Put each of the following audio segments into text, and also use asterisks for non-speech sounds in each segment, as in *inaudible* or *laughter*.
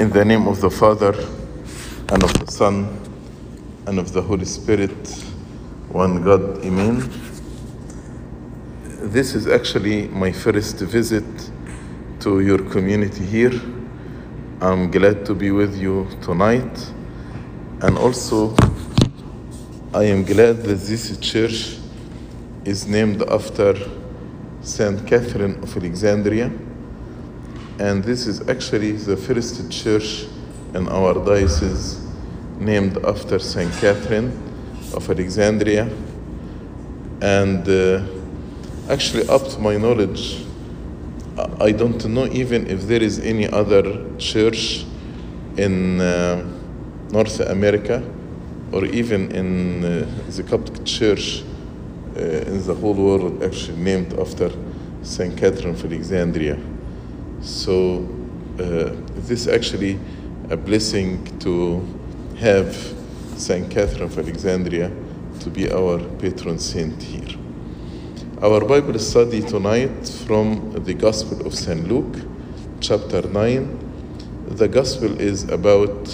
In the name of the Father, and of the Son, and of the Holy Spirit, one God, Amen. This is actually my first visit to your community here. I'm glad to be with you tonight. And also, I am glad that this church is named after Saint Catherine of Alexandria. And this is actually the first church in our diocese named after Saint Catherine of Alexandria. And uh, actually, up to my knowledge, I- don't know even if there is any other church in uh, North America or even in uh, the Coptic Church uh, in the whole world actually named after Saint Catherine of Alexandria. So uh, this actually a blessing to have Saint Catherine of Alexandria to be our patron saint here. Our Bible study tonight from the Gospel of St. Luke, chapter 9. The Gospel is about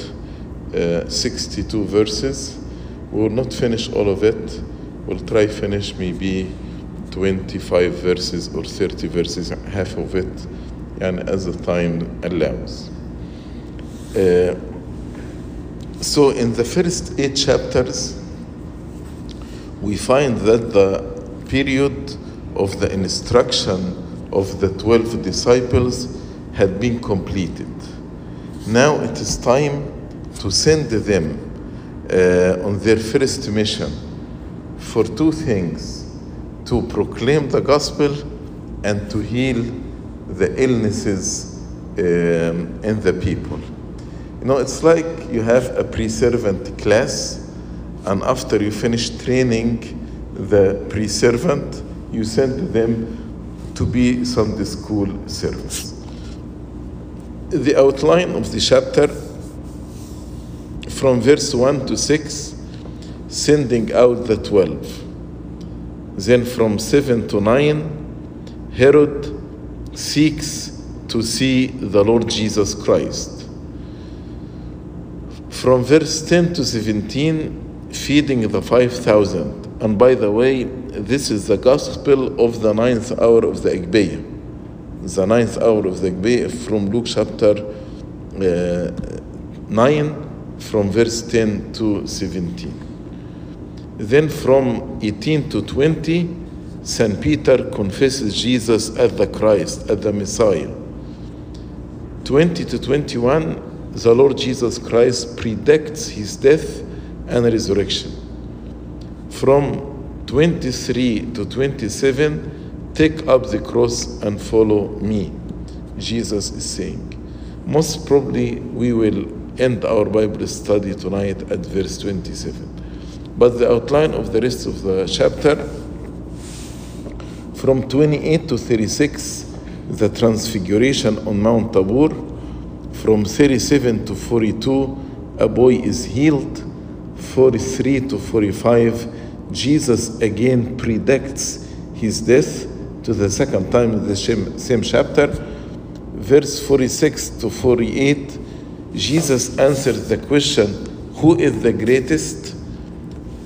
uh, 62 verses. We will not finish all of it. We'll try finish maybe 25 verses or 30 verses, half of it, and as the time allows. Uh, so in the first eight chapters, we find that the period of the instruction of the 12 disciples had been completed. Now it is time to send them uh, on their first mission for two things to proclaim the gospel and to heal the illnesses um, in the people. You know, it's like you have a pre servant class, and after you finish training the pre servant, you send them to be Sunday school servants. The outline of the chapter from verse 1 to 6, sending out the 12. Then from 7 to 9, Herod seeks to see the Lord Jesus Christ. From verse 10 to 17, feeding the 5,000. And by the way, this is the gospel of the ninth hour of the Agpeya. The ninth hour of the Agpeya from Luke chapter uh, 9, from verse 10 to 17. Then from 18 to 20, St. Peter confesses Jesus as the Christ, as the Messiah. 20 to 21, the Lord Jesus Christ predicts his death and resurrection. From 23 to 27, take up the cross and follow me, Jesus is saying. Most probably, we will end our Bible study tonight at verse 27. But the outline of the rest of the chapter, from 28 to 36, the transfiguration on Mount Tabor. From 37 to 42, a boy is healed. 43 to 45, Jesus again predicts his death to the second time in the same, same chapter. Verse 46 to 48, Jesus answers the question, Who is the greatest?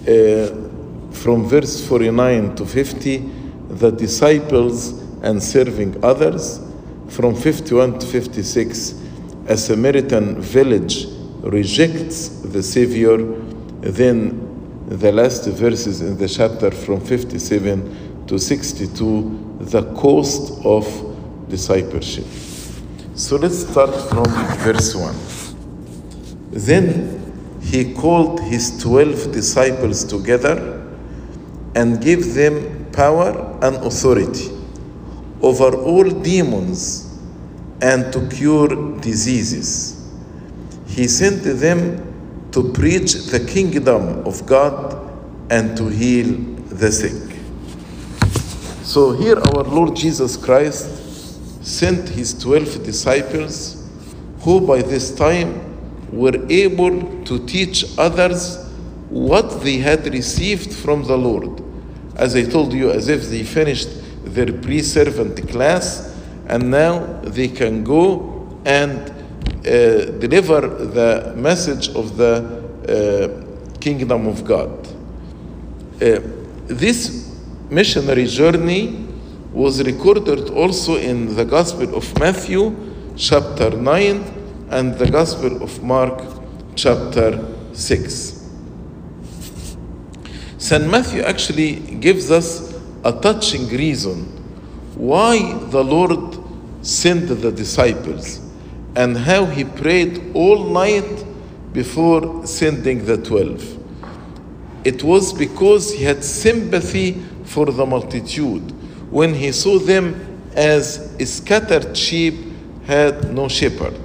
Uh, from verse 49 to 50, the disciples and serving others. From 51 to 56, a Samaritan village rejects the Savior. Then the last verses in the chapter from 57 to 62, the cost of discipleship. So let's start from verse 1. Then he called his 12 disciples together and gave them power and authority over all demons and to cure diseases. He sent them to preach the kingdom of God and to heal the sick. So here our Lord Jesus Christ sent his 12 disciples who by this time were able to teach others what they had received from the Lord. As I told you, as if they finished their pre servant class and now they can go and uh, deliver the message of the uh, kingdom of God. Uh, this missionary journey was recorded also in the Gospel of Matthew, chapter 9, and the Gospel of Mark, chapter 6. St. Matthew actually gives us a touching reason why the Lord sent the disciples and how he prayed all night before sending the twelve. It was because he had sympathy for the multitude when he saw them as scattered sheep had no shepherd.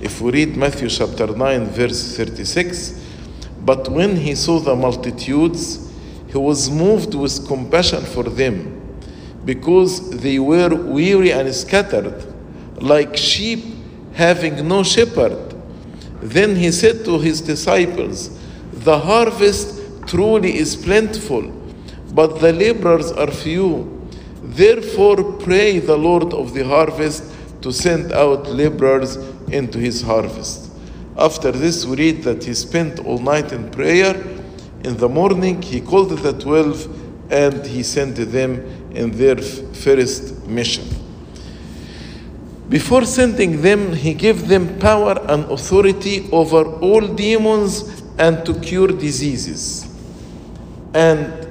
If we read Matthew chapter 9, verse 36, but when he saw the multitudes, he was moved with compassion for them because they were weary and scattered, like sheep having no shepherd. Then he said to his disciples, The harvest truly is plentiful, but the laborers are few. Therefore, pray the Lord of the harvest to send out laborers into his harvest. After this, we read that he spent all night in prayer. In the morning, he called the twelve and he sent them in their first mission. Before sending them, he gave them power and authority over all demons and to cure diseases. And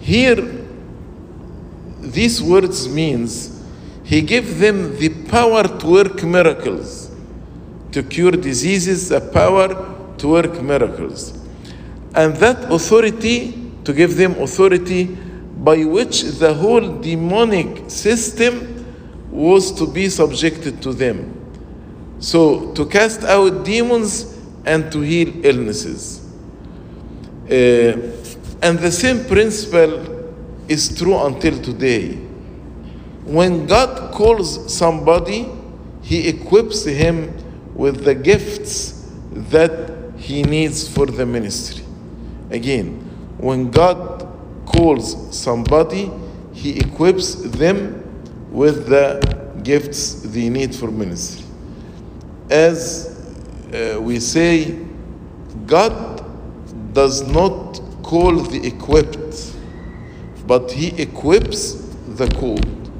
here, these words means he gave them the power to work miracles, to cure diseases, the power to work miracles. And that authority, to give them authority by which the whole demonic system was to be subjected to them. So, to cast out demons and to heal illnesses. Uh, and the same principle is true until today. When God calls somebody, He equips him with the gifts that he needs for the ministry. Again, when God calls somebody, He equips them with the gifts they need for ministry. As uh, we say, God does not call the equipped, but He equips the called.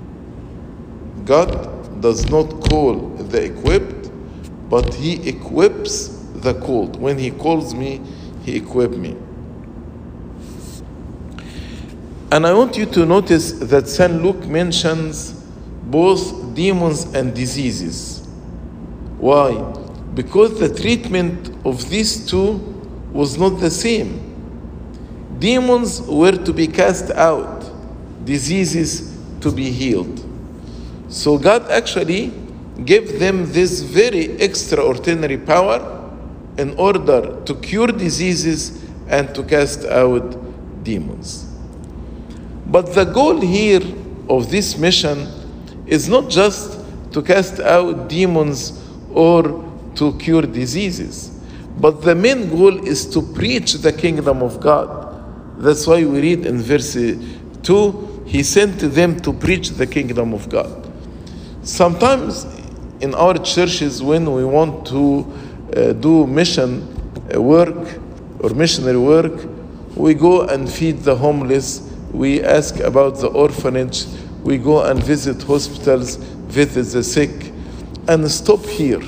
God does not call the equipped, but He equips the called. When He calls me, He equips me. And I want you to notice that St. Luke mentions both demons and diseases. Why? Because the treatment of these two was not the same. Demons were to be cast out, diseases to be healed. So God actually gave them this very extraordinary power in order to cure diseases and to cast out demons. But the goal here of this mission is not just to cast out demons or to cure diseases, but the main goal is to preach the kingdom of God. That's why we read in verse 2 He sent them to preach the kingdom of God. Sometimes in our churches, when we want to uh, do mission work or missionary work, we go and feed the homeless, we ask about the orphanage, we go and visit hospitals, visit the sick, and stop here.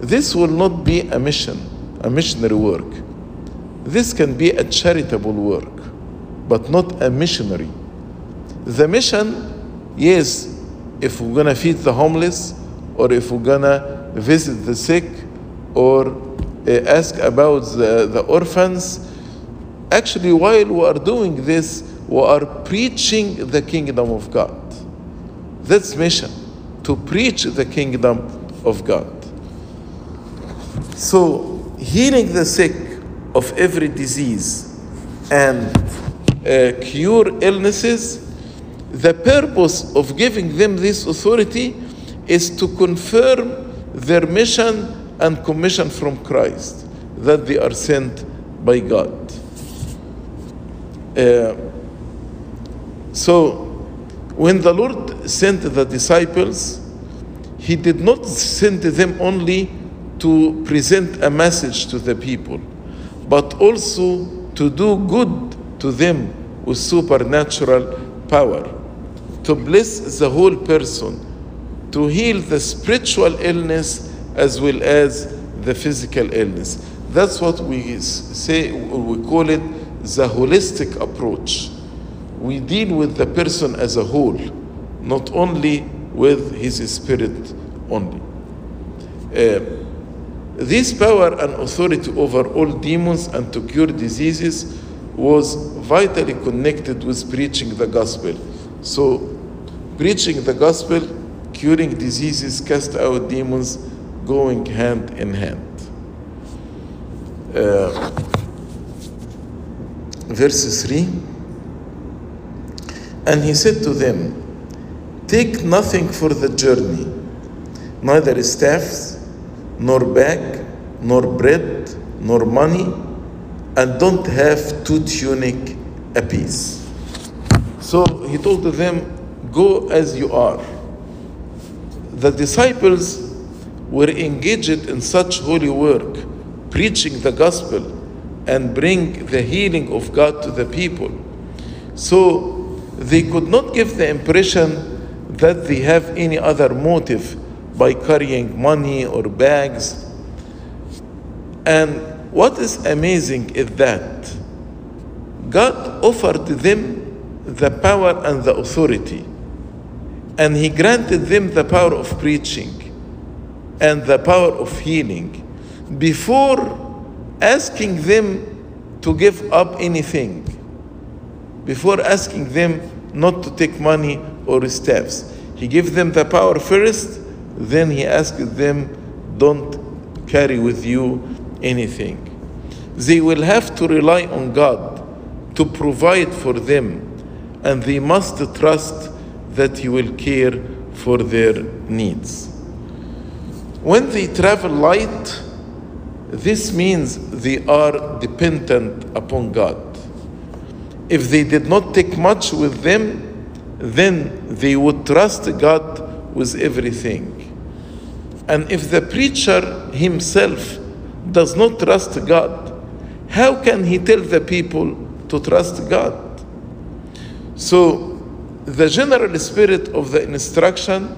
This will not be a mission, a missionary work. This can be a charitable work, but not a missionary. The mission, yes, if we're gonna feed the homeless, or if we're gonna visit the sick, or uh, ask about the, the orphans, actually, while we are doing this, we are preaching the kingdom of God. That's mission, to preach the kingdom of God. So, healing the sick of every disease and uh, cure illnesses, the purpose of giving them this authority is to confirm their mission and commission from Christ that they are sent by God. Uh, so, when the Lord sent the disciples, he did not send them only to present a message to the people, but also to do good to them with supernatural power, to bless the whole person, to heal the spiritual illness as well as the physical illness. That's what we say, we call it the holistic approach. We deal with the person as a whole, not only with his spirit only. Uh, this power and authority over all demons and to cure diseases was vitally connected with preaching the gospel. So, preaching the gospel, curing diseases, cast out demons, going hand in hand. Uh, verse 3 And he said to them, Take nothing for the journey, neither staffs, nor bag, nor bread, nor money, and don't have two tunic apiece. So he told them, Go as you are. The disciples were engaged in such holy work, preaching the gospel and bring the healing of God to the people. So they could not give the impression that they have any other motive by carrying money or bags. And what is amazing is that God offered them the power and the authority, and He granted them the power of preaching and the power of healing before asking them to give up anything, before asking them not to take money or staffs. He gave them the power first, then he asked them, don't carry with you anything. They will have to rely on God to provide for them, and they must trust that He will care for their needs. When they travel light, this means they are dependent upon God. If they did not take much with them, then they would trust God with everything. And if the preacher himself does not trust God, how can he tell the people to trust God? So, the general spirit of the instruction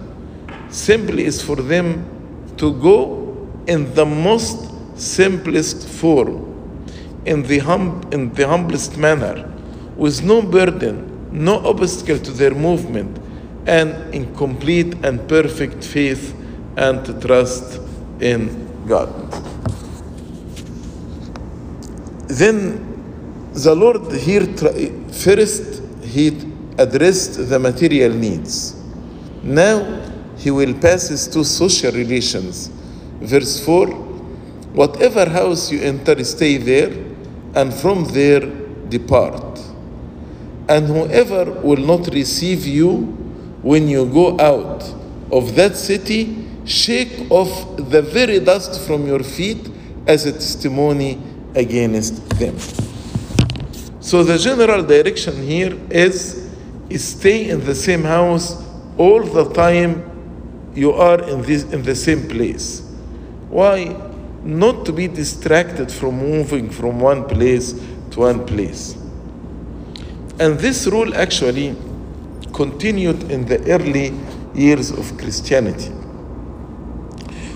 simply is for them to go in the most simplest form, in the, hum- in the humblest manner, with no burden, no obstacle to their movement, and in complete and perfect faith and trust in God. Then the Lord here first he addressed the material needs. Now he will pass to social relations. Verse 4 Whatever house you enter, stay there, and from there depart. And whoever will not receive you when you go out of that city, shake off the very dust from your feet as a testimony against them. So the general direction here is stay in the same house all the time you are in this in the same place. Why? Not to be distracted from moving from one place to one place. And this rule actually continued in the early years of Christianity.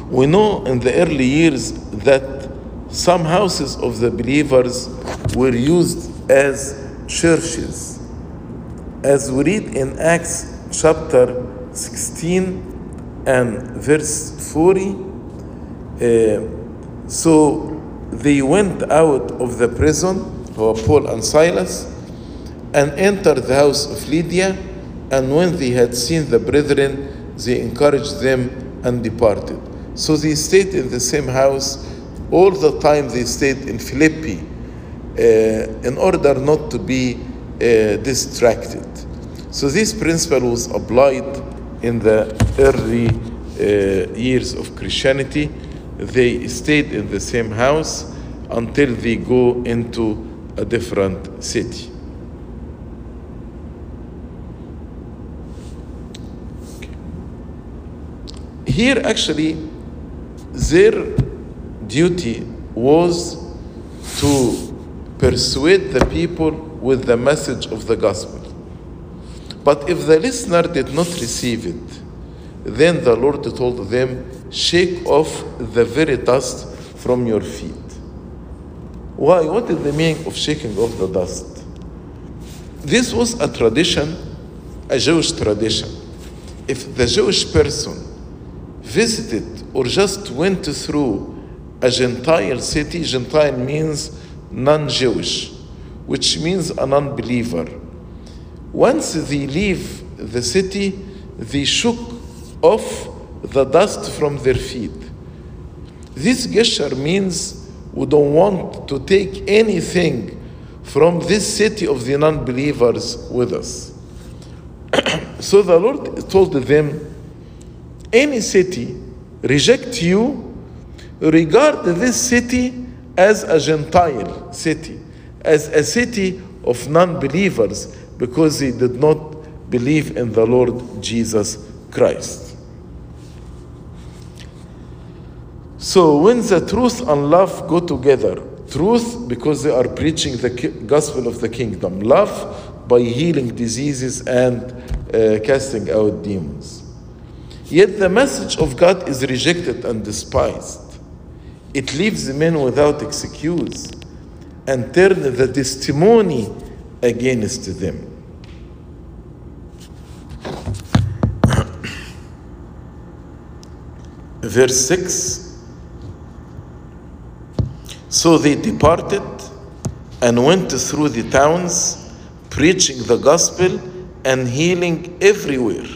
We know in the early years that some houses of the believers were used as churches. As we read in Acts chapter 16 and verse 40, uh, so they went out of the prison, for Paul and Silas, and entered the house of Lydia. And when they had seen the brethren, they encouraged them and departed. So they stayed in the same house all the time they stayed in Philippi in order not to be uh, distracted. So this principle was applied in the early uh, years of Christianity. They stayed in the same house until they go into a different city. here actually their duty was to persuade the people with the message of the gospel. But if the listener did not receive it, then the Lord told them, Shake off the very dust from your feet. Why? What is the meaning of shaking off the dust? This was a tradition, a Jewish tradition. If the Jewish person visited or just went through a Gentile city, Gentile means non Jewish, which means a non believer. Once they leave the city, they shook off the dust from their feet. This gesture means we don't want to take anything from this city of the non believers with us. *clears throat* so the Lord told them, any city reject you, regard this city as a Gentile city, as a city of non believers, because they did not believe in the Lord Jesus Christ. So when the truth and love go together, truth because they are preaching the gospel of the kingdom, love by healing diseases and uh, casting out demons. Yet the message of God is rejected and despised. It leaves men without excuse and turn the testimony against them. *clears throat* Verse 6 So they departed and went through the towns, preaching the gospel and healing everywhere.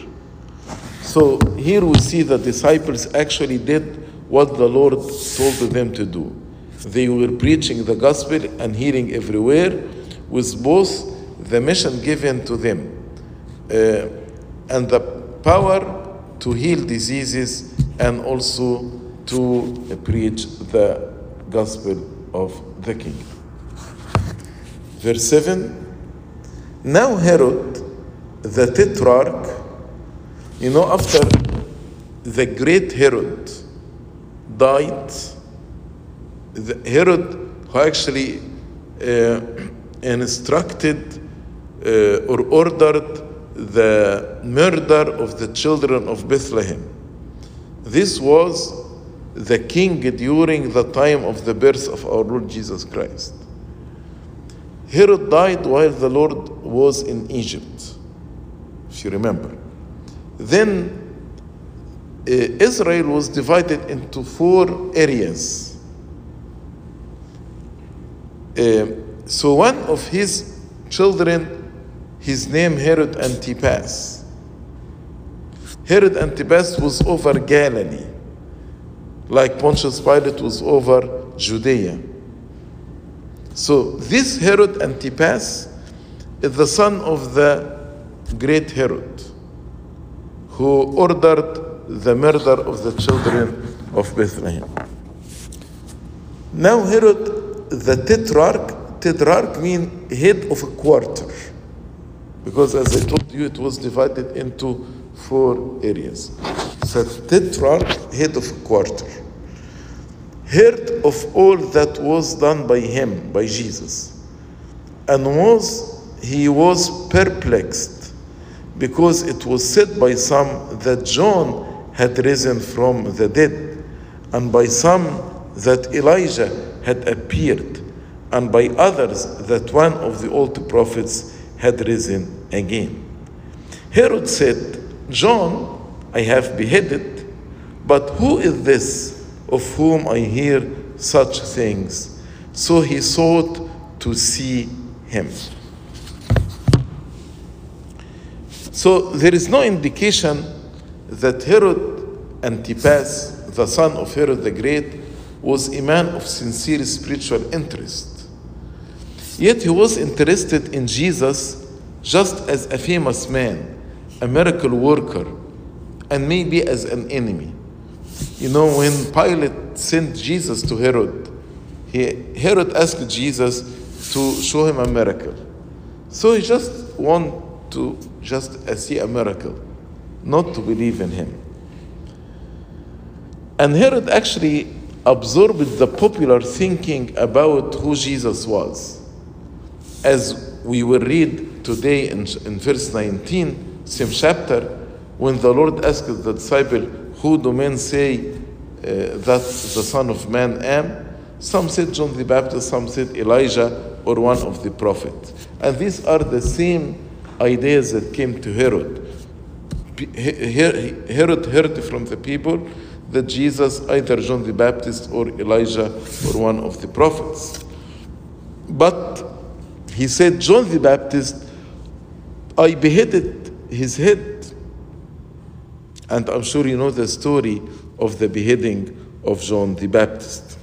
So here we see the disciples actually did what the Lord told them to do. They were preaching the gospel and healing everywhere with both the mission given to them uh, and the power to heal diseases and also to preach the gospel of the king. Verse 7 Now Herod, the tetrarch, you know, after the great Herod died, the Herod, who actually uh, *clears throat* instructed uh, or ordered the murder of the children of Bethlehem. This was the king during the time of the birth of our Lord Jesus Christ. Herod died while the Lord was in Egypt, if you remember. Then Israel was divided into four areas. Uh, so one of his children, his name Herod Antipas. Herod Antipas was over Galilee, like Pontius Pilate was over Judea. So this Herod Antipas is the son of the great Herod, who ordered the murder of the children of Bethlehem. Now Herod, the tetrarch, tetrarch means head of a quarter, because as I told you, it was divided into four areas. So tetrarch, head of a quarter, heard of all that was done by him, by Jesus, and was he was perplexed because it was said by some that John had risen from the dead, and by some that Elijah had appeared, and by others that one of the old prophets had risen again. Herod said, John I have beheaded, but who is this of whom I hear such things? So he sought to see him. So there is no indication that Herod Antipas, the son of Herod the Great, was a man of sincere spiritual interest. Yet he was interested in Jesus just as a famous man, a miracle worker, and maybe as an enemy. You know, when Pilate sent Jesus to Herod, he, Herod asked Jesus to show him a miracle. So he just want to just see a miracle, not to believe in him. And Herod actually absorbed the popular thinking about who Jesus was. As we will read today in, in verse 19, same chapter, when the Lord asked the disciple, Who do men say uh, that the Son of Man am? Some said John the Baptist, some said Elijah, or one of the prophets. And these are the same ideas that came to Herod. Herod heard from the people that Jesus, either John the Baptist or Elijah or one of the prophets. But he said, John the Baptist, I beheaded his head. And I'm sure you know the story of the beheading of John the Baptist.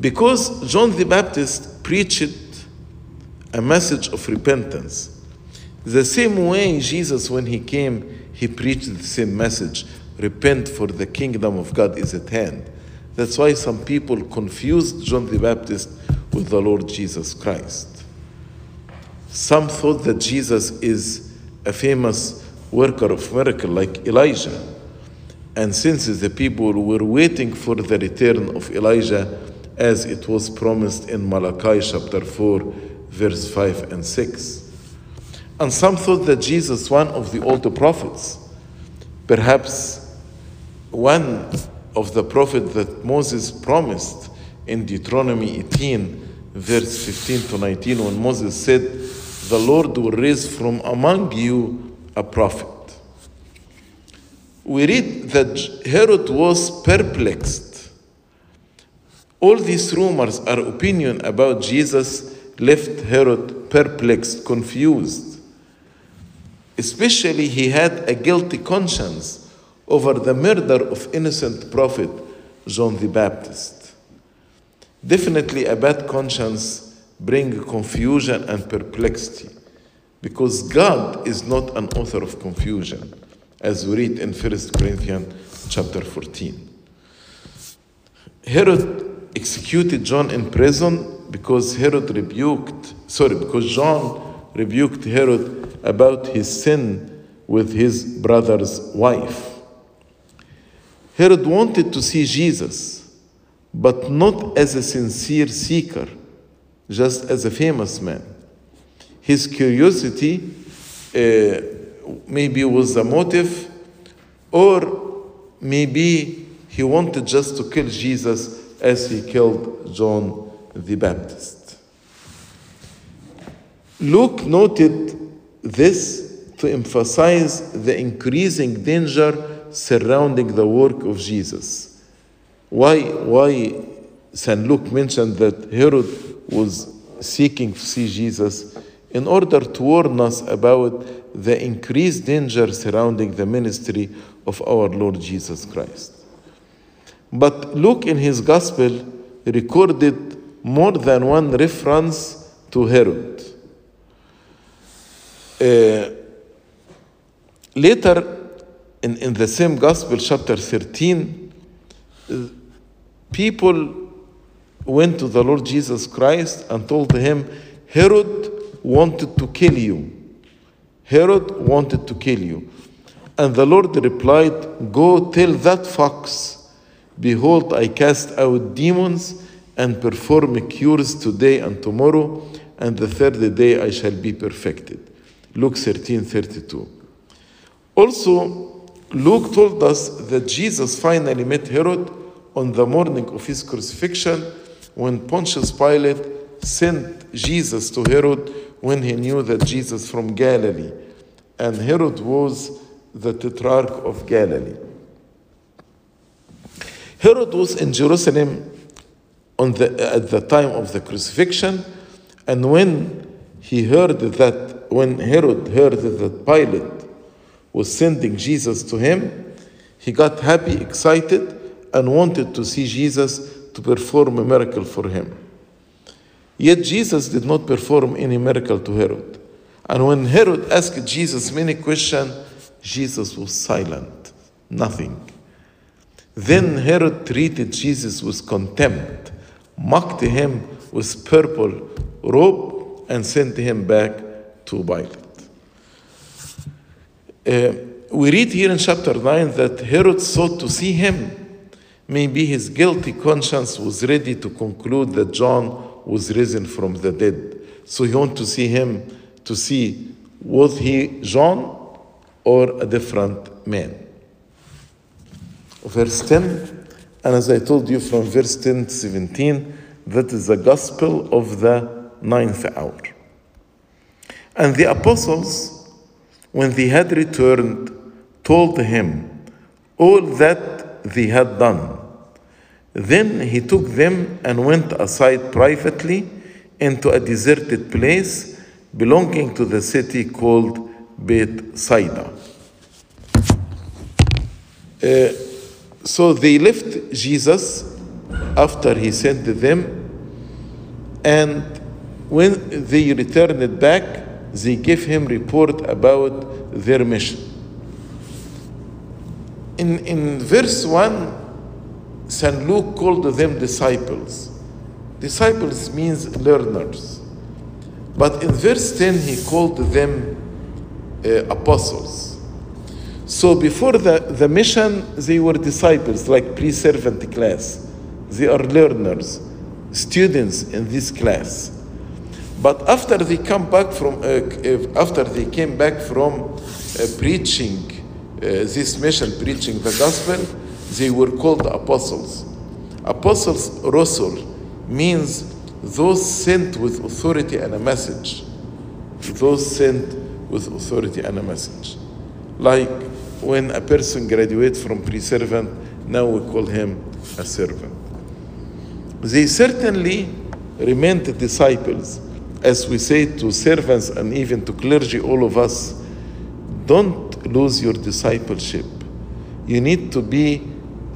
Because John the Baptist preached a message of repentance. The same way Jesus, when he came, he preached the same message repent, for the kingdom of God is at hand. That's why some people confused John the Baptist with the Lord Jesus Christ. Some thought that Jesus is a famous worker of miracle like Elijah. And since the people were waiting for the return of Elijah, as it was promised in Malachi chapter 4, verse 5 and 6. And some thought that Jesus, one of the older prophets, perhaps one of the prophets that Moses promised in Deuteronomy 18, verse 15 to 19, when Moses said, The Lord will raise from among you a prophet. We read that Herod was perplexed. All these rumors are opinion about Jesus left Herod perplexed, confused. Especially, he had a guilty conscience over the murder of innocent prophet John the Baptist. Definitely, a bad conscience brings confusion and perplexity because God is not an author of confusion, as we read in 1 Corinthians chapter 14. Herod executed John in prison because Herod rebuked, sorry, because John rebuked Herod about his sin with his brother's wife. Herod wanted to see Jesus, but not as a sincere seeker, just as a famous man. His curiosity uh, maybe was the motive, or maybe he wanted just to kill Jesus as he killed John the Baptist. Luke noted this to emphasize the increasing danger surrounding the work of Jesus. Why, why St. Luke mentioned that Herod was seeking to see Jesus in order to warn us about the increased danger surrounding the ministry of our Lord Jesus Christ. But Luke, in his gospel, recorded more than one reference to Herod. Uh, later, in, in the same Gospel, chapter 13, uh, people went to the Lord Jesus Christ and told him, Herod wanted to kill you. Herod wanted to kill you. And the Lord replied, Go tell that fox, Behold, I cast out demons and perform cures today and tomorrow, and the third day I shall be perfected. Luke 13 32. Also, Luke told us that Jesus finally met Herod on the morning of his crucifixion when Pontius Pilate sent Jesus to Herod when he knew that Jesus from Galilee, and Herod was the tetrarch of Galilee. Herod was in Jerusalem on the, at the time of the crucifixion. And when he heard that, when Herod heard that Pilate was sending Jesus to him, he got happy, excited, and wanted to see Jesus to perform a miracle for him. Yet Jesus did not perform any miracle to Herod. And when Herod asked Jesus many questions, Jesus was silent, nothing. Then Herod treated Jesus with contempt mocked him with purple robe and sent him back to Pilate. Uh, we read here in chapter 9 that Herod sought to see him. Maybe his guilty conscience was ready to conclude that John was risen from the dead. So he wanted to see him to see was he John or a different man. Verse 10, and as I told you from verse 10 to 17, that is the gospel of the ninth hour. And the apostles, when they had returned, told him all that they had done. Then he took them and went aside privately into a deserted place belonging to the city called Bethsaida. Uh, so they left Jesus after he sent them, and when they returned back, they gave him report about their mission. In, in verse 1, St. Luke called them disciples. Disciples means learners. But in verse 10, he called them uh, apostles. So before the, the mission, they were disciples, like pre servant class. They are learners, students in this class. But after they come back from, uh, after they came back from uh, preaching uh, this mission, preaching the gospel, they were called apostles. Apostles, Rasul, means those sent with authority and a message. Those sent with authority and a message. Like when a person graduates from pre-servant, now we call him a servant. They certainly remained disciples, as we say to servants and even to clergy, all of us, don't lose your discipleship. You need to be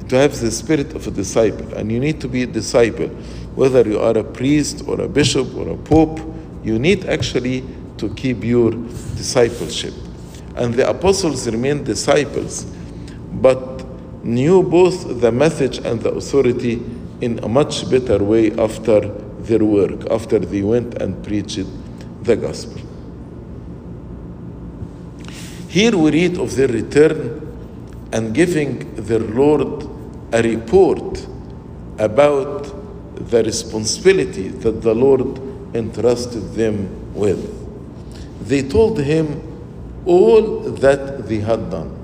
to have the spirit of a disciple, and you need to be a disciple, whether you are a priest or a bishop or a pope. You need actually to keep your discipleship. And the apostles remained disciples, but knew both the message and the authority in a much better way after their work, after they went and preached the gospel. Here we read of their return and giving their Lord a report about the responsibility that the Lord entrusted them with. They told him all that they had done.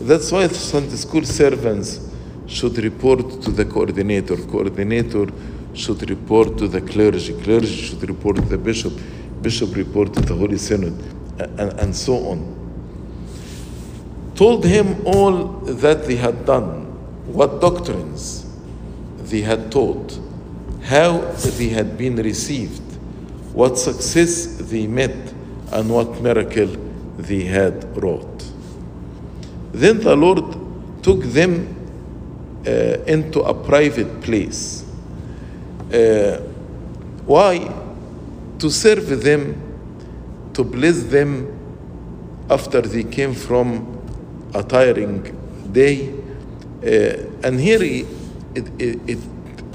That's why Sunday school servants should report to the coordinator. Coordinator should report to the clergy. Clergy should report to the bishop. Bishop report to the Holy Synod, and, and so on. Told him all that they had done, what doctrines they had taught, how they had been received, what success they met, and what miracle they had wrought. Then the Lord took them uh, into a private place. Uh, why? To serve them, to bless them after they came from a tiring day. Uh, and here it, it, it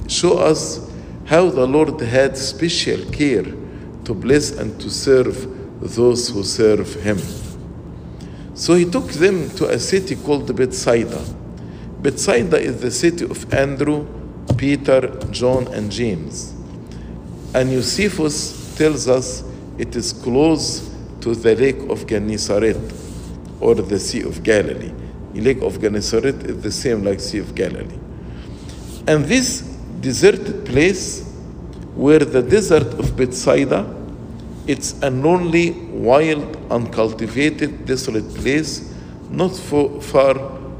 shows us how the Lord had special care to bless and to serve those who serve Him. So He took them to a city called Bethsaida. Bethsaida is the city of Andrew, Peter, John, and James. And Josephus tells us it is close to the lake of Gennesaret or the Sea of Galilee. The lake of Gennesaret is the same like Sea of Galilee. And this deserted place where the desert of Bethsaida, it's a lonely, wild, uncultivated, desolate place, not far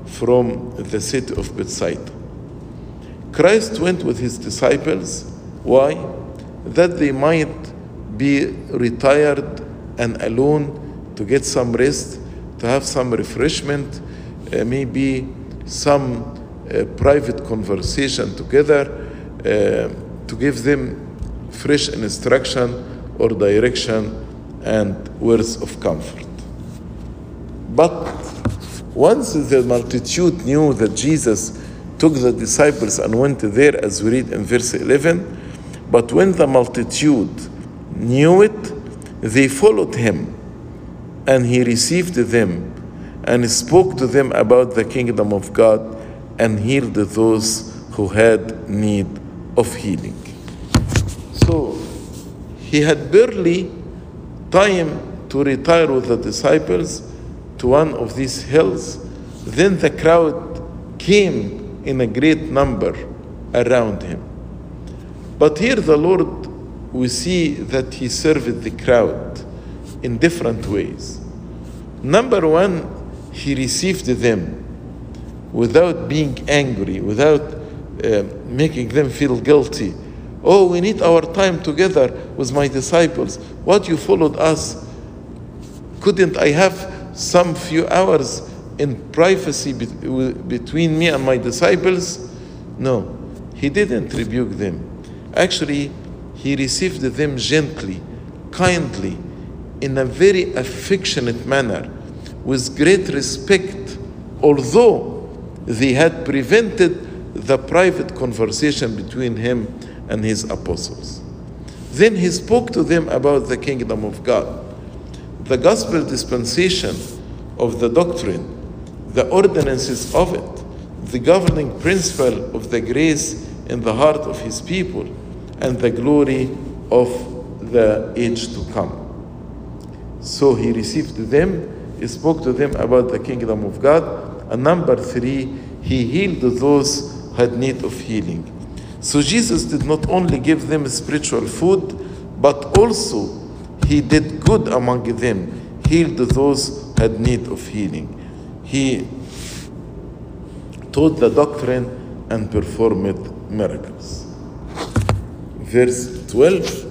from the city of Bethsaida. Christ went with his disciples. Why? That they might be retired and alone to get some rest, to have some refreshment, uh, maybe some uh, private conversation together, uh, to give them fresh instruction or direction and words of comfort. But once the multitude knew that Jesus took the disciples and went there, as we read in verse 11, but when the multitude knew it, they followed him, and he received them and spoke to them about the kingdom of God and healed those who had need of healing. He had barely time to retire with the disciples to one of these hills. Then the crowd came in a great number around him. But here the Lord, we see that he served the crowd in different ways. Number one, he received them without being angry, without uh, making them feel guilty. Oh, we need our time together with my disciples. What you followed us? Couldn't I have some few hours in privacy be- between me and my disciples? No, he didn't rebuke them. Actually, he received them gently, kindly, in a very affectionate manner, with great respect, although they had prevented the private conversation between him and his apostles. Then he spoke to them about the kingdom of God, the gospel dispensation of the doctrine, the ordinances of it, the governing principle of the grace in the heart of his people, and the glory of the age to come. So he received them, he spoke to them about the kingdom of God, and number three, he healed those who had need of healing. So Jesus did not only give them spiritual food, but also he did good among them, healed those had need of healing. He taught the doctrine and performed miracles. Verse 12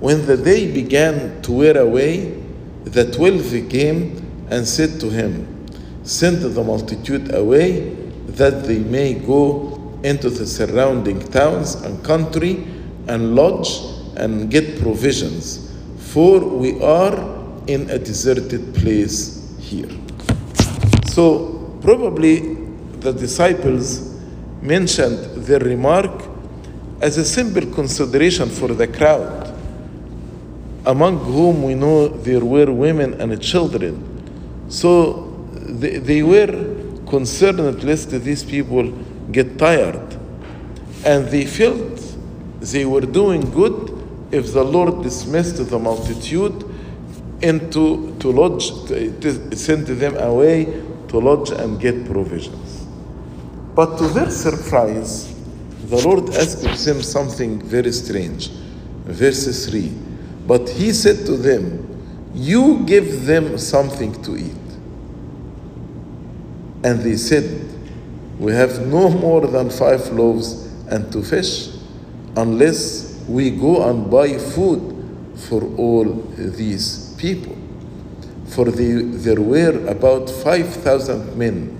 When the day began to wear away, the twelve came and said to him, Send the multitude away, that they may go into the surrounding towns and country and lodge and get provisions, for we are in a deserted place here. So, probably the disciples mentioned their remark as a simple consideration for the crowd, among whom we know there were women and children. So they, they were concerned lest these people get tired. And they felt they were doing good if the Lord dismissed the multitude into to lodge, to, them away to lodge and get provisions. But to their surprise, the Lord asked them something very strange. Verse 3 But he said to them, You give them something to eat. And they said, We have no more than five loaves and two fish, unless we go and buy food for all these people. For they, there were about 5,000 men.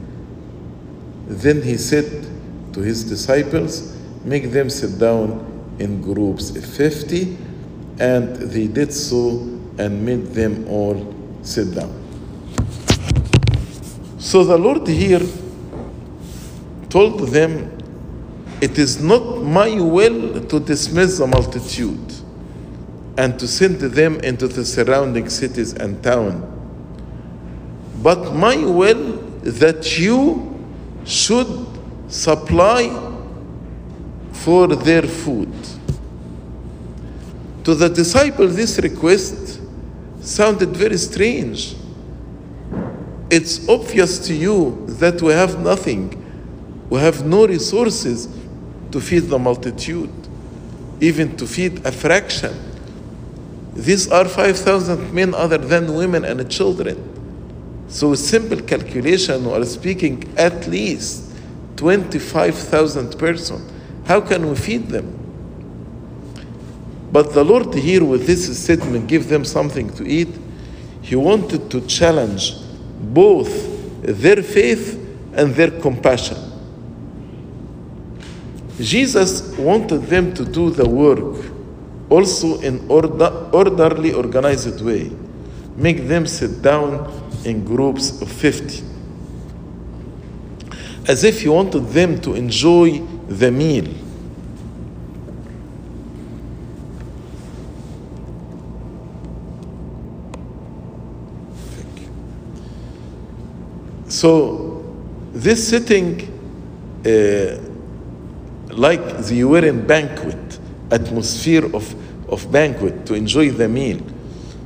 Then he said to his disciples, Make them sit down in groups of 50. And they did so and made them all sit down. So the Lord here told them, It is not my will to dismiss the multitude and to send them into the surrounding cities and town, but my will that you should supply for their food. To the disciples, this request sounded very strange. It's obvious to you that we have nothing, we have no resources to feed the multitude, even to feed a fraction. These are 5,000 men other than women and children. So, a simple calculation, we are speaking at least 25,000 persons. How can we feed them? But the Lord here, with this statement, give them something to eat. He wanted to challenge both their faith and their compassion. Jesus wanted them to do the work also in order, orderly, organized way. Make them sit down in groups of 50. As if he wanted them to enjoy the meal. So, this sitting uh, like they were in banquet, atmosphere of, of banquet to enjoy the meal.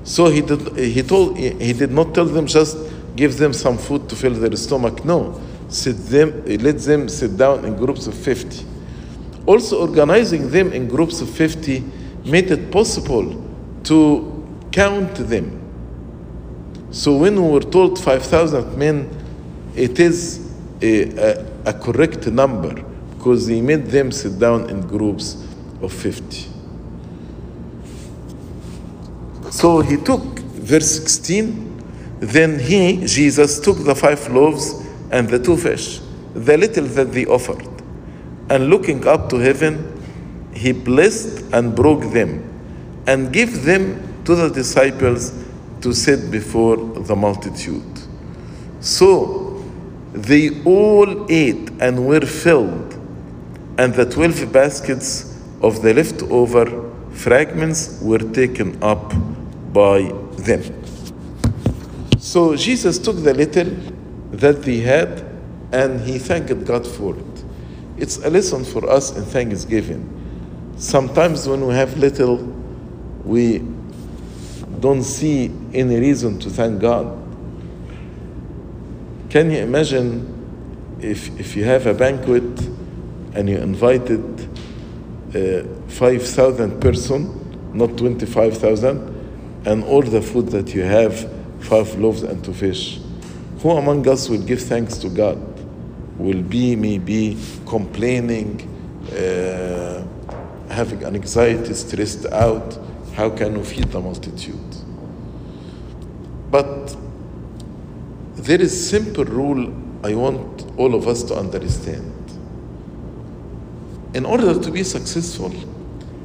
So he did, he told, he did not tell them just give them some food to fill their stomach. No, sit them, let them sit down in groups of 50. Also, organizing them in groups of 50 made it possible to count them. So when we were told 5,000 men, it is a, a, a correct number because he made them sit down in groups of 50. So he took verse 16, then he, Jesus, took the five loaves and the two fish, the little that they offered, and looking up to heaven, he blessed and broke them and gave them to the disciples to set before the multitude. So they all ate and were filled, and the twelve baskets of the leftover fragments were taken up by them. So Jesus took the little that they had and he thanked God for it. It's a lesson for us in thanksgiving. Sometimes when we have little, we don't see any reason to thank God. Can you imagine if, if you have a banquet and you invited uh, 5,000 person, not 25,000, and all the food that you have, five loaves and two fish? Who among us will give thanks to God? Will be maybe complaining, uh, having an anxiety, stressed out. How can we feed the multitude? But there is simple rule I want all of us to understand. In order to be successful,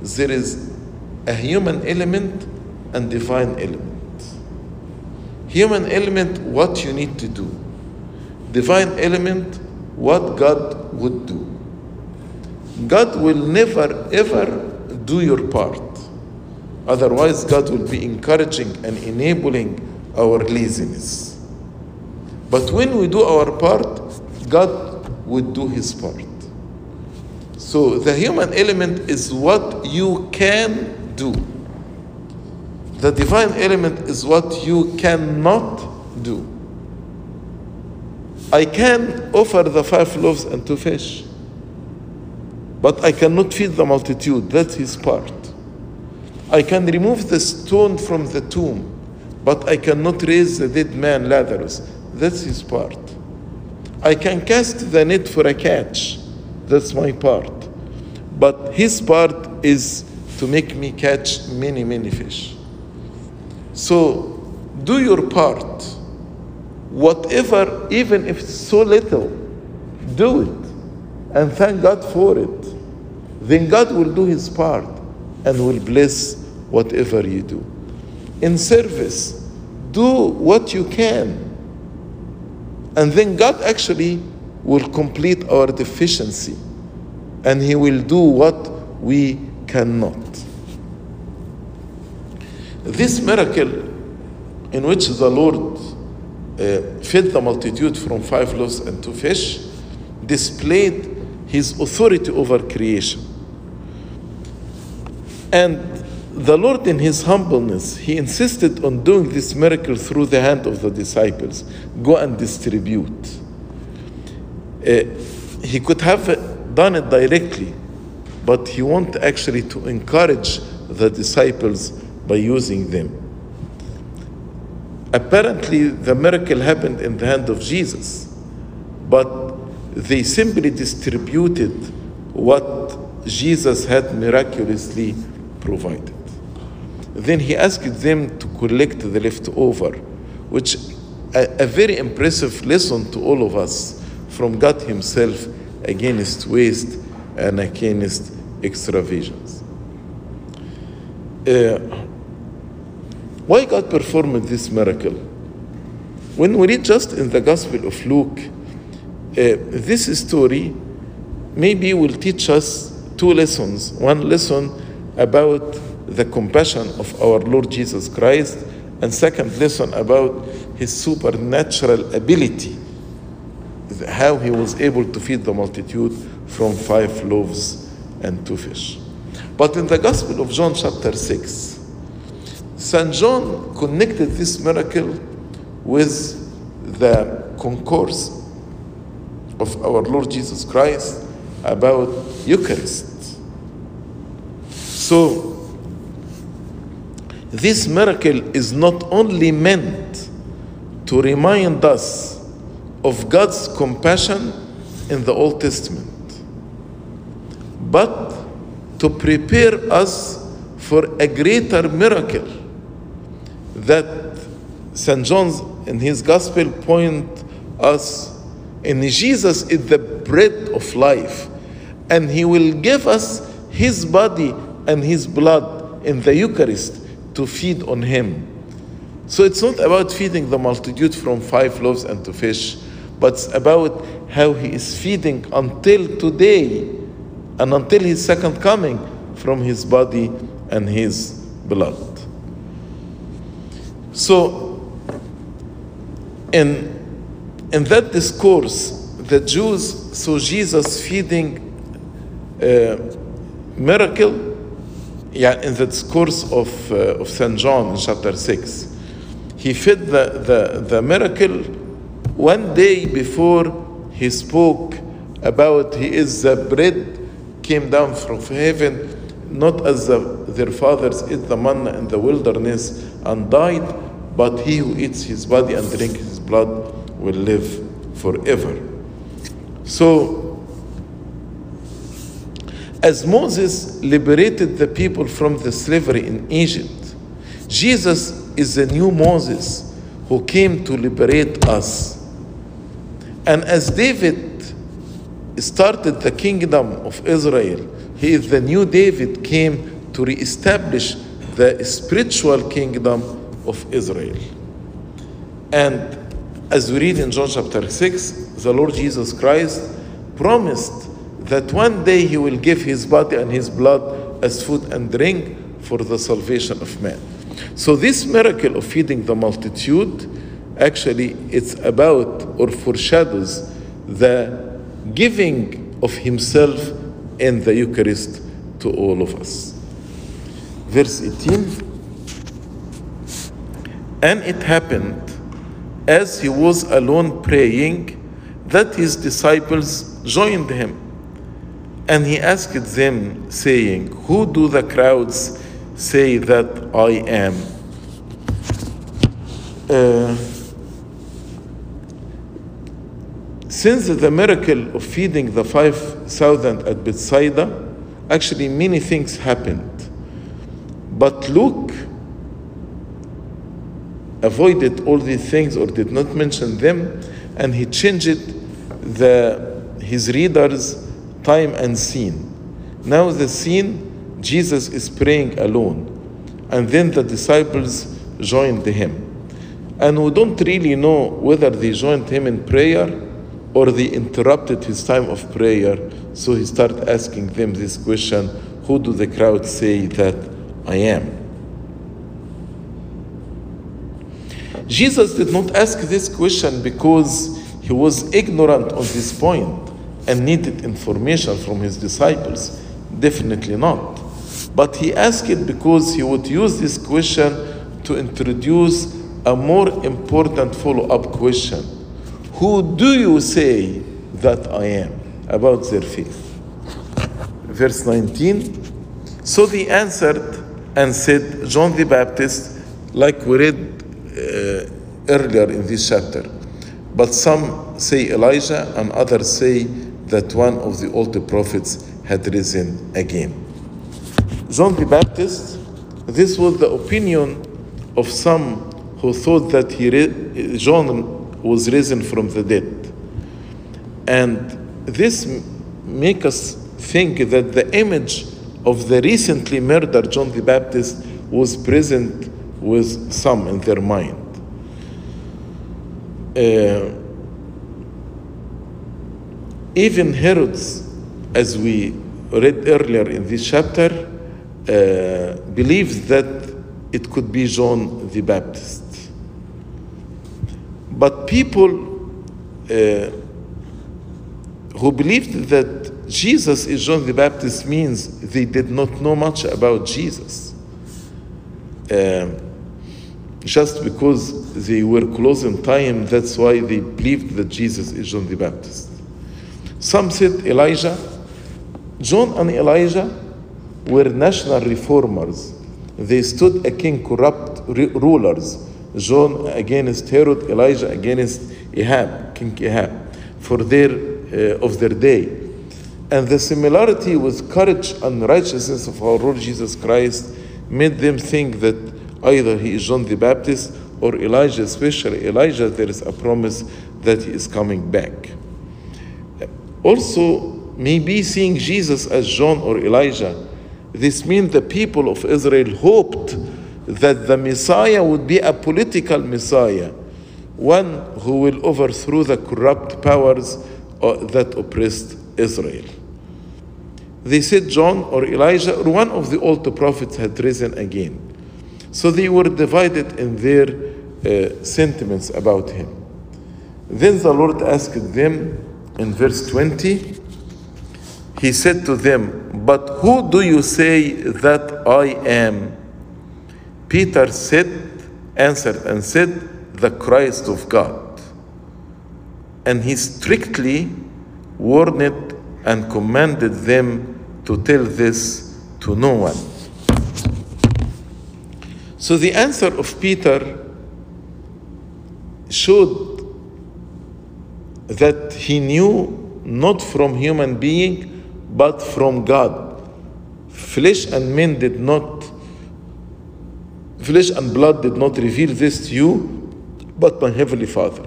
there is a human element and divine element. Human element, what you need to do. Divine element, what God would do. God will never ever do your part. Otherwise, God will be encouraging and enabling our laziness. But when we do our part, God would do his part. So the human element is what you can do. The divine element is what you cannot do. I can offer the five loaves and two fish, but I cannot feed the multitude. That's his part. I can remove the stone from the tomb, but I cannot raise the dead man Lazarus. That's his part. I can cast the net for a catch. That's my part. But his part is to make me catch many, many fish. So do your part. Whatever, even if it's so little, do it and thank God for it. Then God will do his part and will bless whatever you do. In service, do what you can. And then God actually will complete our deficiency and He will do what we cannot. This miracle, in which the Lord uh, fed the multitude from five loaves and two fish, displayed His authority over creation. And the Lord, in His humbleness, He insisted on doing this miracle through the hand of the disciples go and distribute. Uh, he could have done it directly, but he wanted actually to encourage the disciples by using them. Apparently, the miracle happened in the hand of Jesus, but they simply distributed what Jesus had miraculously provided. Then he asked them to collect the leftover, which a, a very impressive lesson to all of us from God Himself against waste and against extravagance. Uh, why God performed this miracle? When we read just in the Gospel of Luke, uh, this story maybe will teach us two lessons. One lesson about the compassion of our Lord Jesus Christ, and second lesson about his supernatural ability how he was able to feed the multitude from five loaves and two fish. But in the Gospel of John, chapter 6, St. John connected this miracle with the concourse of our Lord Jesus Christ about Eucharist. So, this miracle is not only meant to remind us of God's compassion in the Old Testament, but to prepare us for a greater miracle that St. John's in his gospel point us in Jesus is the bread of life and he will give us his body and his blood in the Eucharist to feed on him. So it's not about feeding the multitude from five loaves and two fish, but about how he is feeding until today and until his second coming from his body and his blood. So, in, in that discourse, the Jews saw Jesus feeding uh, miracle yeah, in the discourse of, uh, of St. John in chapter 6. He fed the, the, the miracle one day before he spoke about he is the bread came down from heaven, not as the, their fathers ate the manna in the wilderness and died, but he who eats his body and drinks his blood will live forever. So, as Moses liberated the people from the slavery in Egypt, Jesus is the new Moses who came to liberate us. And as David started the kingdom of Israel, he is the new David came to reestablish the spiritual kingdom of Israel. And as we read in John chapter 6, the Lord Jesus Christ promised that one day he will give his body and his blood as food and drink for the salvation of man. So this miracle of feeding the multitude actually it's about or foreshadows the giving of himself in the Eucharist to all of us. Verse 18 And it happened as he was alone praying that his disciples joined him. And he asked them, saying, Who do the crowds say that I am? Uh, since the miracle of feeding the 5,000 at Bethsaida, actually many things happened. But Luke avoided all these things or did not mention them, and he changed the, his readers' time and scene. Now, the scene, Jesus is praying alone, and then the disciples joined him. And we don't really know whether they joined him in prayer or they interrupted his time of prayer. So he started asking them this question Who do the crowd say that I am? Jesus did not ask this question because he was ignorant on this point and needed information from his disciples. Definitely not. But he asked it because he would use this question to introduce a more important follow up question Who do you say that I am? about their faith. Verse 19 So they answered and said, John the Baptist, like we read uh, earlier in this chapter. But some say Elijah, and others say that one of the older prophets had risen again. John the Baptist, this was the opinion of some who thought that he, John was risen from the dead. And this makes us think that the image of the recently murdered John the Baptist was present with some in their mind. Uh, even Herod's, as we read earlier in this chapter, uh, believes that it could be John the Baptist. But people uh, who believed that Jesus is John the Baptist means they did not know much about Jesus. Um, just because they were close in time, that's why they believed that Jesus is John the Baptist. Some said Elijah. John and Elijah were national reformers. They stood against corrupt rulers. John against Herod, Elijah against Ahab, King Ahab, for their uh, of their day. And the similarity with courage and righteousness of our Lord Jesus Christ made them think that either he is John the Baptist or Elijah, especially Elijah, there is a promise that he is coming back. Also, maybe seeing Jesus as John or Elijah, this means the people of Israel hoped that the Messiah would be a political Messiah, one who will overthrow the corrupt powers uh, that oppressed Israel. They said John or Elijah or one of the old prophets had risen again. So they were divided in their uh, sentiments about him. Then the Lord asked them in verse 20, He said to them, But who do you say that I am? Peter said, answered and said, The Christ of God. And he strictly warned and commanded them to tell this to no one. So the answer of Peter showed that he knew not from human being but from God. Flesh and men did not flesh and blood did not reveal this to you, but my heavenly Father.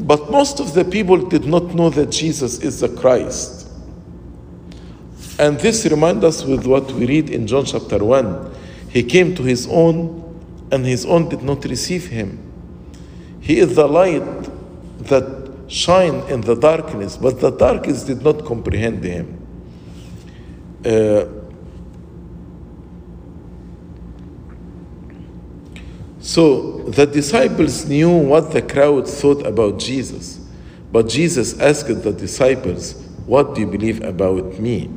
But most of the people did not know that Jesus is the Christ. And this reminds us with what we read in John chapter 1 he came to his own, and his own did not receive him. He is the light that shine in the darkness, but the darkness did not comprehend him. Uh, so the disciples knew what the crowd thought about Jesus, but Jesus asked the disciples, What do you believe about me?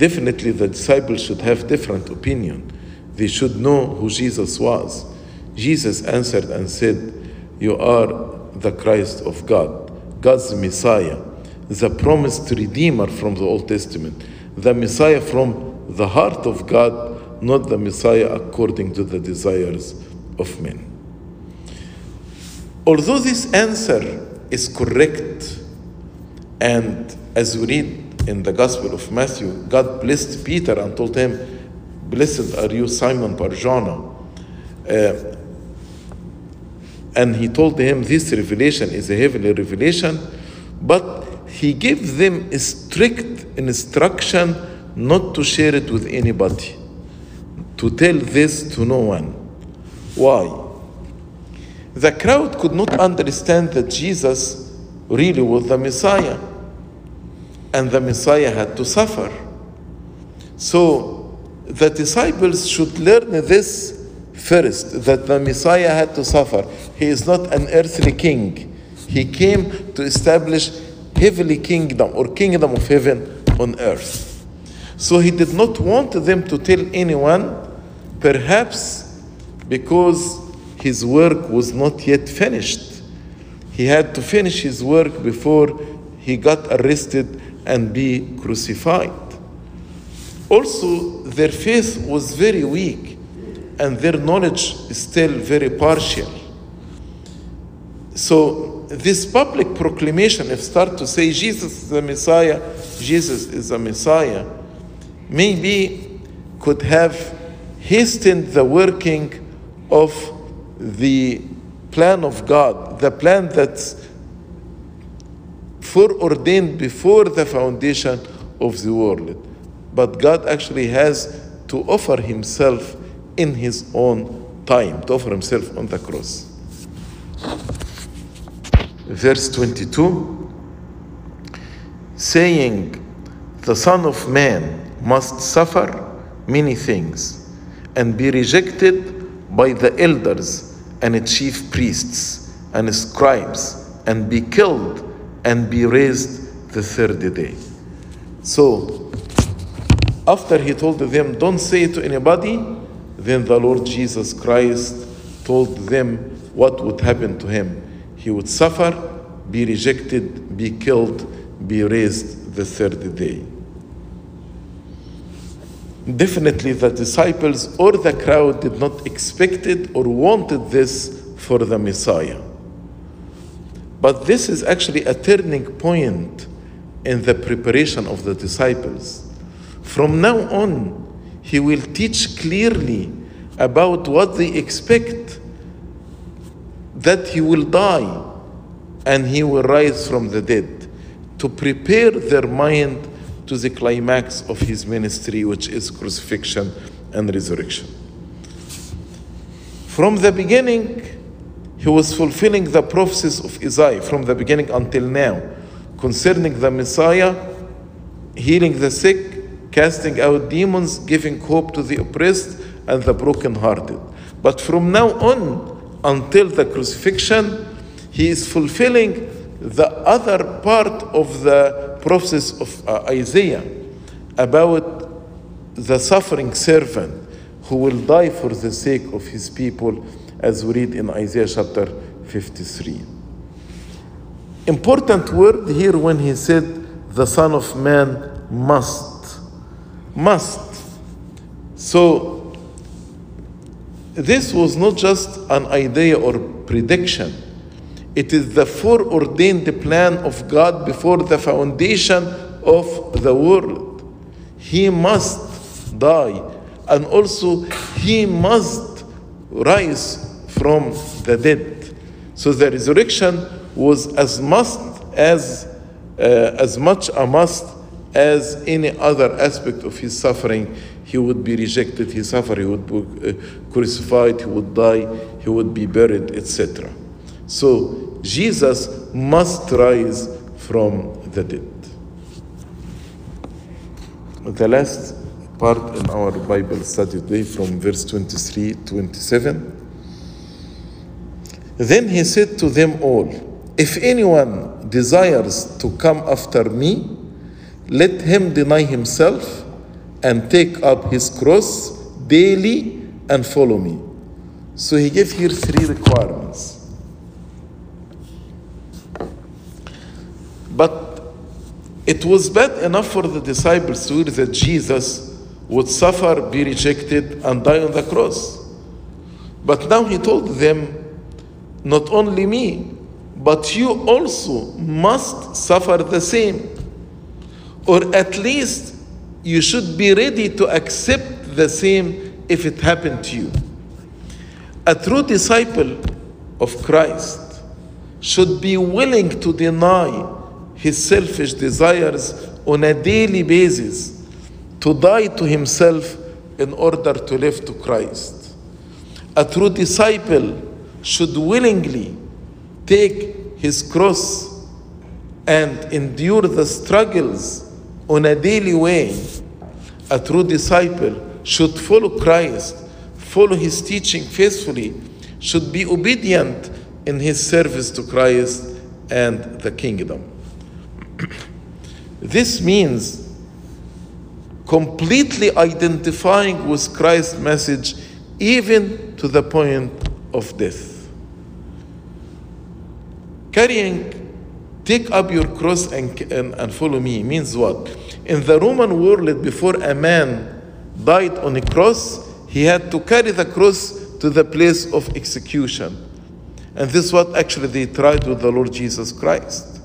definitely the disciples should have different opinion. They should know who Jesus was. Jesus answered and said, You are the Christ of God, God's Messiah, the promised Redeemer from the Old Testament, the Messiah from the heart of God, not the Messiah according to the desires of men. Although this answer is correct, and as we read in the Gospel of Matthew, God blessed Peter and told him, Blessed are you, Simon Barjona. Uh, and he told him this revelation is a heavenly revelation, but he gave them a strict instruction not to share it with anybody, to tell this to no one. Why? The crowd could not understand that Jesus really was the Messiah and the Messiah had to suffer. So the disciples should learn this first that the Messiah had to suffer. He is not an earthly king. He came to establish heavenly kingdom or kingdom of heaven on earth. So he did not want them to tell anyone, perhaps because his work was not yet finished. He had to finish his work before he got arrested and be crucified. Also, their faith was very weak and their knowledge is still very partial. So, this public proclamation, if start to say Jesus is the Messiah, Jesus is the Messiah, maybe could have hastened the working of the plan of God, the plan that's foreordained before the foundation of the world. But God actually has to offer Himself in His own time, to offer Himself on the cross. Verse 22 saying, The Son of Man must suffer many things and be rejected by the elders and chief priests and scribes and be killed and be raised the third day. So, after he told them, Don't say it to anybody, then the Lord Jesus Christ told them what would happen to him. He would suffer, be rejected, be killed, be raised the third day. Definitely, the disciples or the crowd did not expect it or wanted this for the Messiah. But this is actually a turning point in the preparation of the disciples. From now on, he will teach clearly about what they expect that he will die and he will rise from the dead to prepare their mind to the climax of his ministry, which is crucifixion and resurrection. From the beginning, he was fulfilling the prophecies of Isaiah from the beginning until now concerning the Messiah, healing the sick, casting out demons, giving hope to the oppressed and the brokenhearted. But from now on until the crucifixion, he is fulfilling the other part of the prophecies of uh, Isaiah about the suffering servant who will die for the sake of his people, as we read in Isaiah chapter 53. Important word here when he said, The Son of Man must. Must. So, this was not just an idea or prediction it is the foreordained plan of God before the foundation of the world. He must die, and also he must rise from the dead. So the resurrection was as must as uh, as much a must as any other aspect of his suffering. He would be rejected, he suffered, he would be uh, crucified, he would die, he would be buried, etc. So Jesus must rise from the dead. The last part in our Bible study today from verse 23 27. Then he said to them all, If anyone desires to come after me, let him deny himself and take up his cross daily and follow me. So he gave here three requirements. But it was bad enough for the disciples to hear that Jesus would suffer, be rejected, and die on the cross. But now he told them, not only me, but you also must suffer the same. Or at least you should be ready to accept the same if it happened to you. A true disciple of Christ should be willing to deny his selfish desires on a daily basis, to die to himself in order to live to Christ. A true disciple should willingly take his cross and endure the struggles on a daily way. A true disciple should follow Christ, follow his teaching faithfully, should be obedient in his service to Christ and the kingdom. This means completely identifying with Christ's message, even to the point of death. Carrying, take up your cross and, and, and follow me means what? In the Roman world, before a man died on a cross, he had to carry the cross to the place of execution. And this is what actually they tried with the Lord Jesus Christ.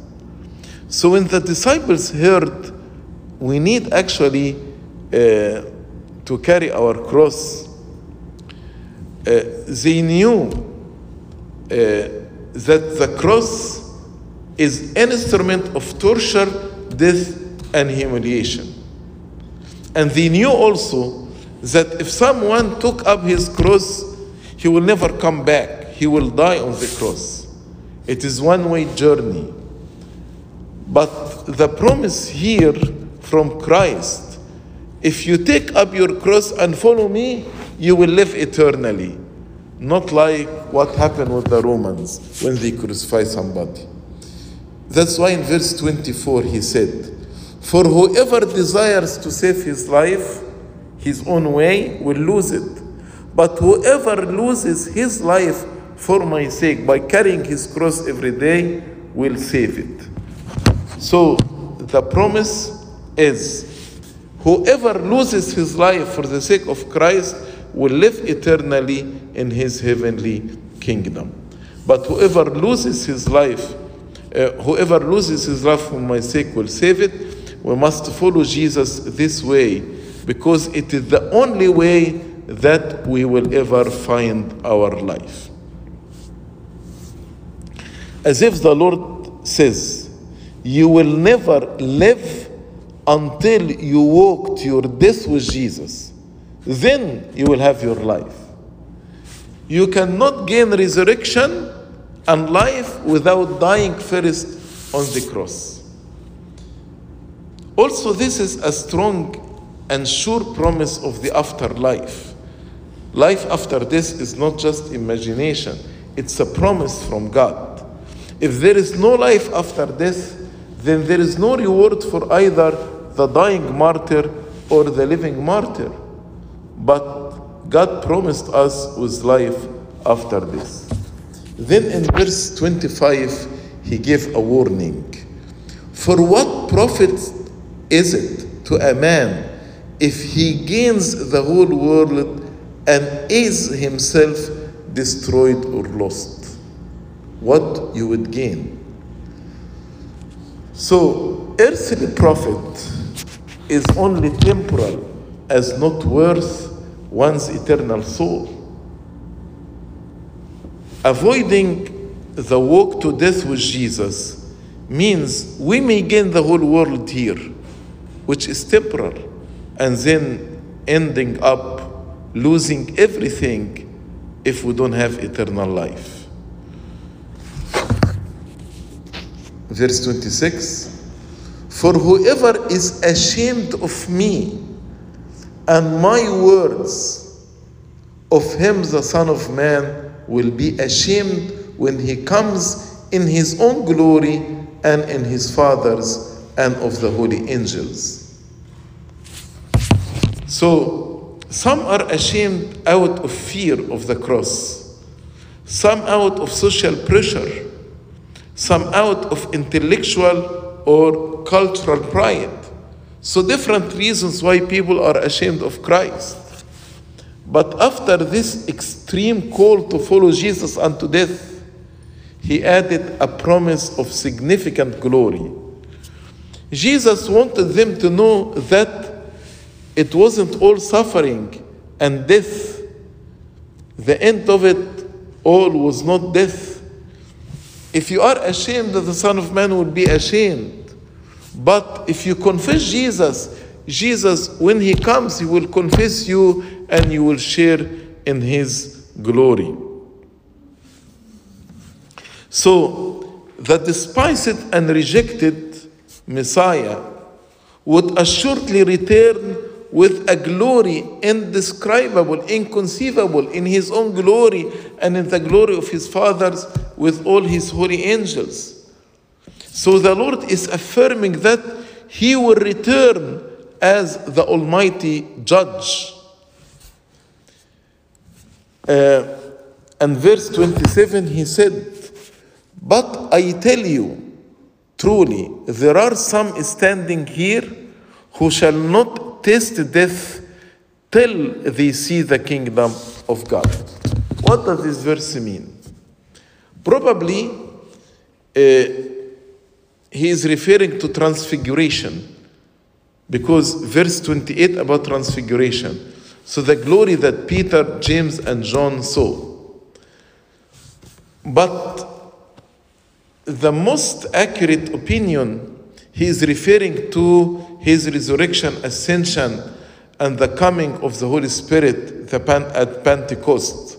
So when the disciples heard we need actually uh, to carry our cross, uh, they knew uh, that the cross is an instrument of torture, death, and humiliation. And they knew also that if someone took up his cross, he will never come back. He will die on the cross. It is one way journey. But the promise here from Christ if you take up your cross and follow me, you will live eternally. Not like what happened with the Romans when they crucify somebody. That's why in verse 24 he said, For whoever desires to save his life his own way will lose it. But whoever loses his life for my sake by carrying his cross every day will save it. So the promise is whoever loses his life for the sake of Christ will live eternally in his heavenly kingdom. But whoever loses his life, uh, whoever loses his life for my sake will save it. We must follow Jesus this way because it is the only way that we will ever find our life. As if the Lord says, You will never live until you walk to your death with Jesus. Then you will have your life. You cannot gain resurrection and life without dying first on the cross. Also, this is a strong and sure promise of the afterlife. Life after this is not just imagination, it's a promise from God. If there is no life after death, then there is no reward for either the dying martyr or the living martyr. But God promised us with life after this. Then in verse 25, he gave a warning. For what profit is it to a man if he gains the whole world and is himself destroyed or lost? What you would gain. So, earthly profit is only temporal as not worth one's eternal soul. Avoiding the walk to death with Jesus means we may gain the whole world here, which is temporal, and then ending up losing everything if we don't have eternal life. Verse 26 For whoever is ashamed of me and my words, of him the Son of Man will be ashamed when he comes in his own glory and in his Father's and of the holy angels. So, some are ashamed out of fear of the cross, some out of social pressure, some out of intellectual or cultural pride. So, different reasons why people are ashamed of Christ. But after this extreme call to follow Jesus unto death, he added a promise of significant glory. Jesus wanted them to know that it wasn't all suffering and death. The end of it all was not death. If you are ashamed that the Son of Man will be ashamed, but if you confess Jesus, Jesus, when He comes, He will confess you and you will share in His glory. So, the despised and rejected Messiah would assuredly return with a glory indescribable, inconceivable in his own glory and in the glory of his fathers with all his holy angels. So the Lord is affirming that he will return as the Almighty Judge. Uh, and verse 27 he said, But I tell you, truly, there are some standing here who shall not taste death till they see the kingdom of God. What does this verse mean? Probably uh, he is referring to transfiguration because verse 28 about transfiguration. So the glory that Peter, James, and John saw. But the most accurate opinion, he is referring to his resurrection, ascension, and the coming of the Holy Spirit the at Pentecost,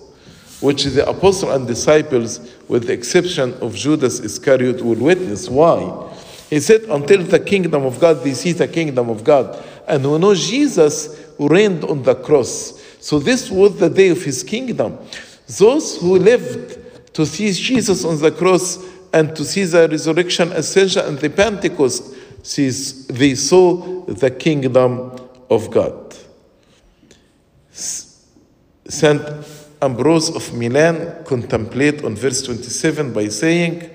which the apostle and disciples, with the exception of Judas Iscariot, will witness. Why? He said, Until the kingdom of God, they see the kingdom of God. And we know Jesus reigned on the cross. So this was the day of his kingdom. Those who lived to see Jesus on the cross and to see the resurrection, ascension, and the Pentecost, sees- they saw the kingdom of God. Saint Ambrose of Milan contemplate on verse 27 by saying,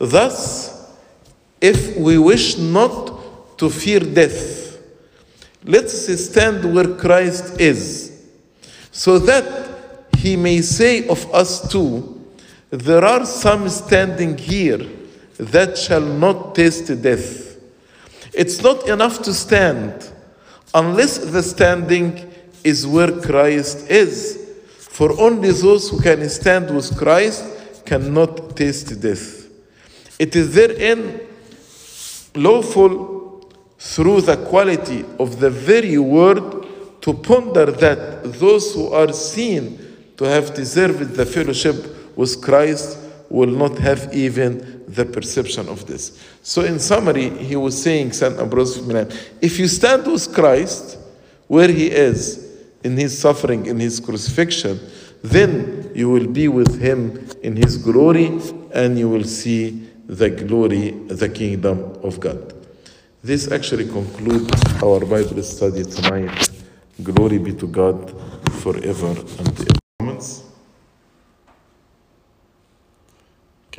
Thus, if we wish not to fear death, let us stand where Christ is, so that he may say of us too, There are some standing here that shall not taste death. It's not enough to stand unless the standing is where Christ is. For only those who can stand with Christ cannot taste death. It is therein lawful through the quality of the very word to ponder that those who are seen to have deserved the fellowship with Christ will not have even the perception of this. So, in summary, he was saying, St. Ambrose of Milan, if you stand with Christ where he is in his suffering, in his crucifixion, then you will be with him in his glory and you will see the glory, the kingdom of God. This actually concludes our Bible study tonight. Glory be to God forever and ever.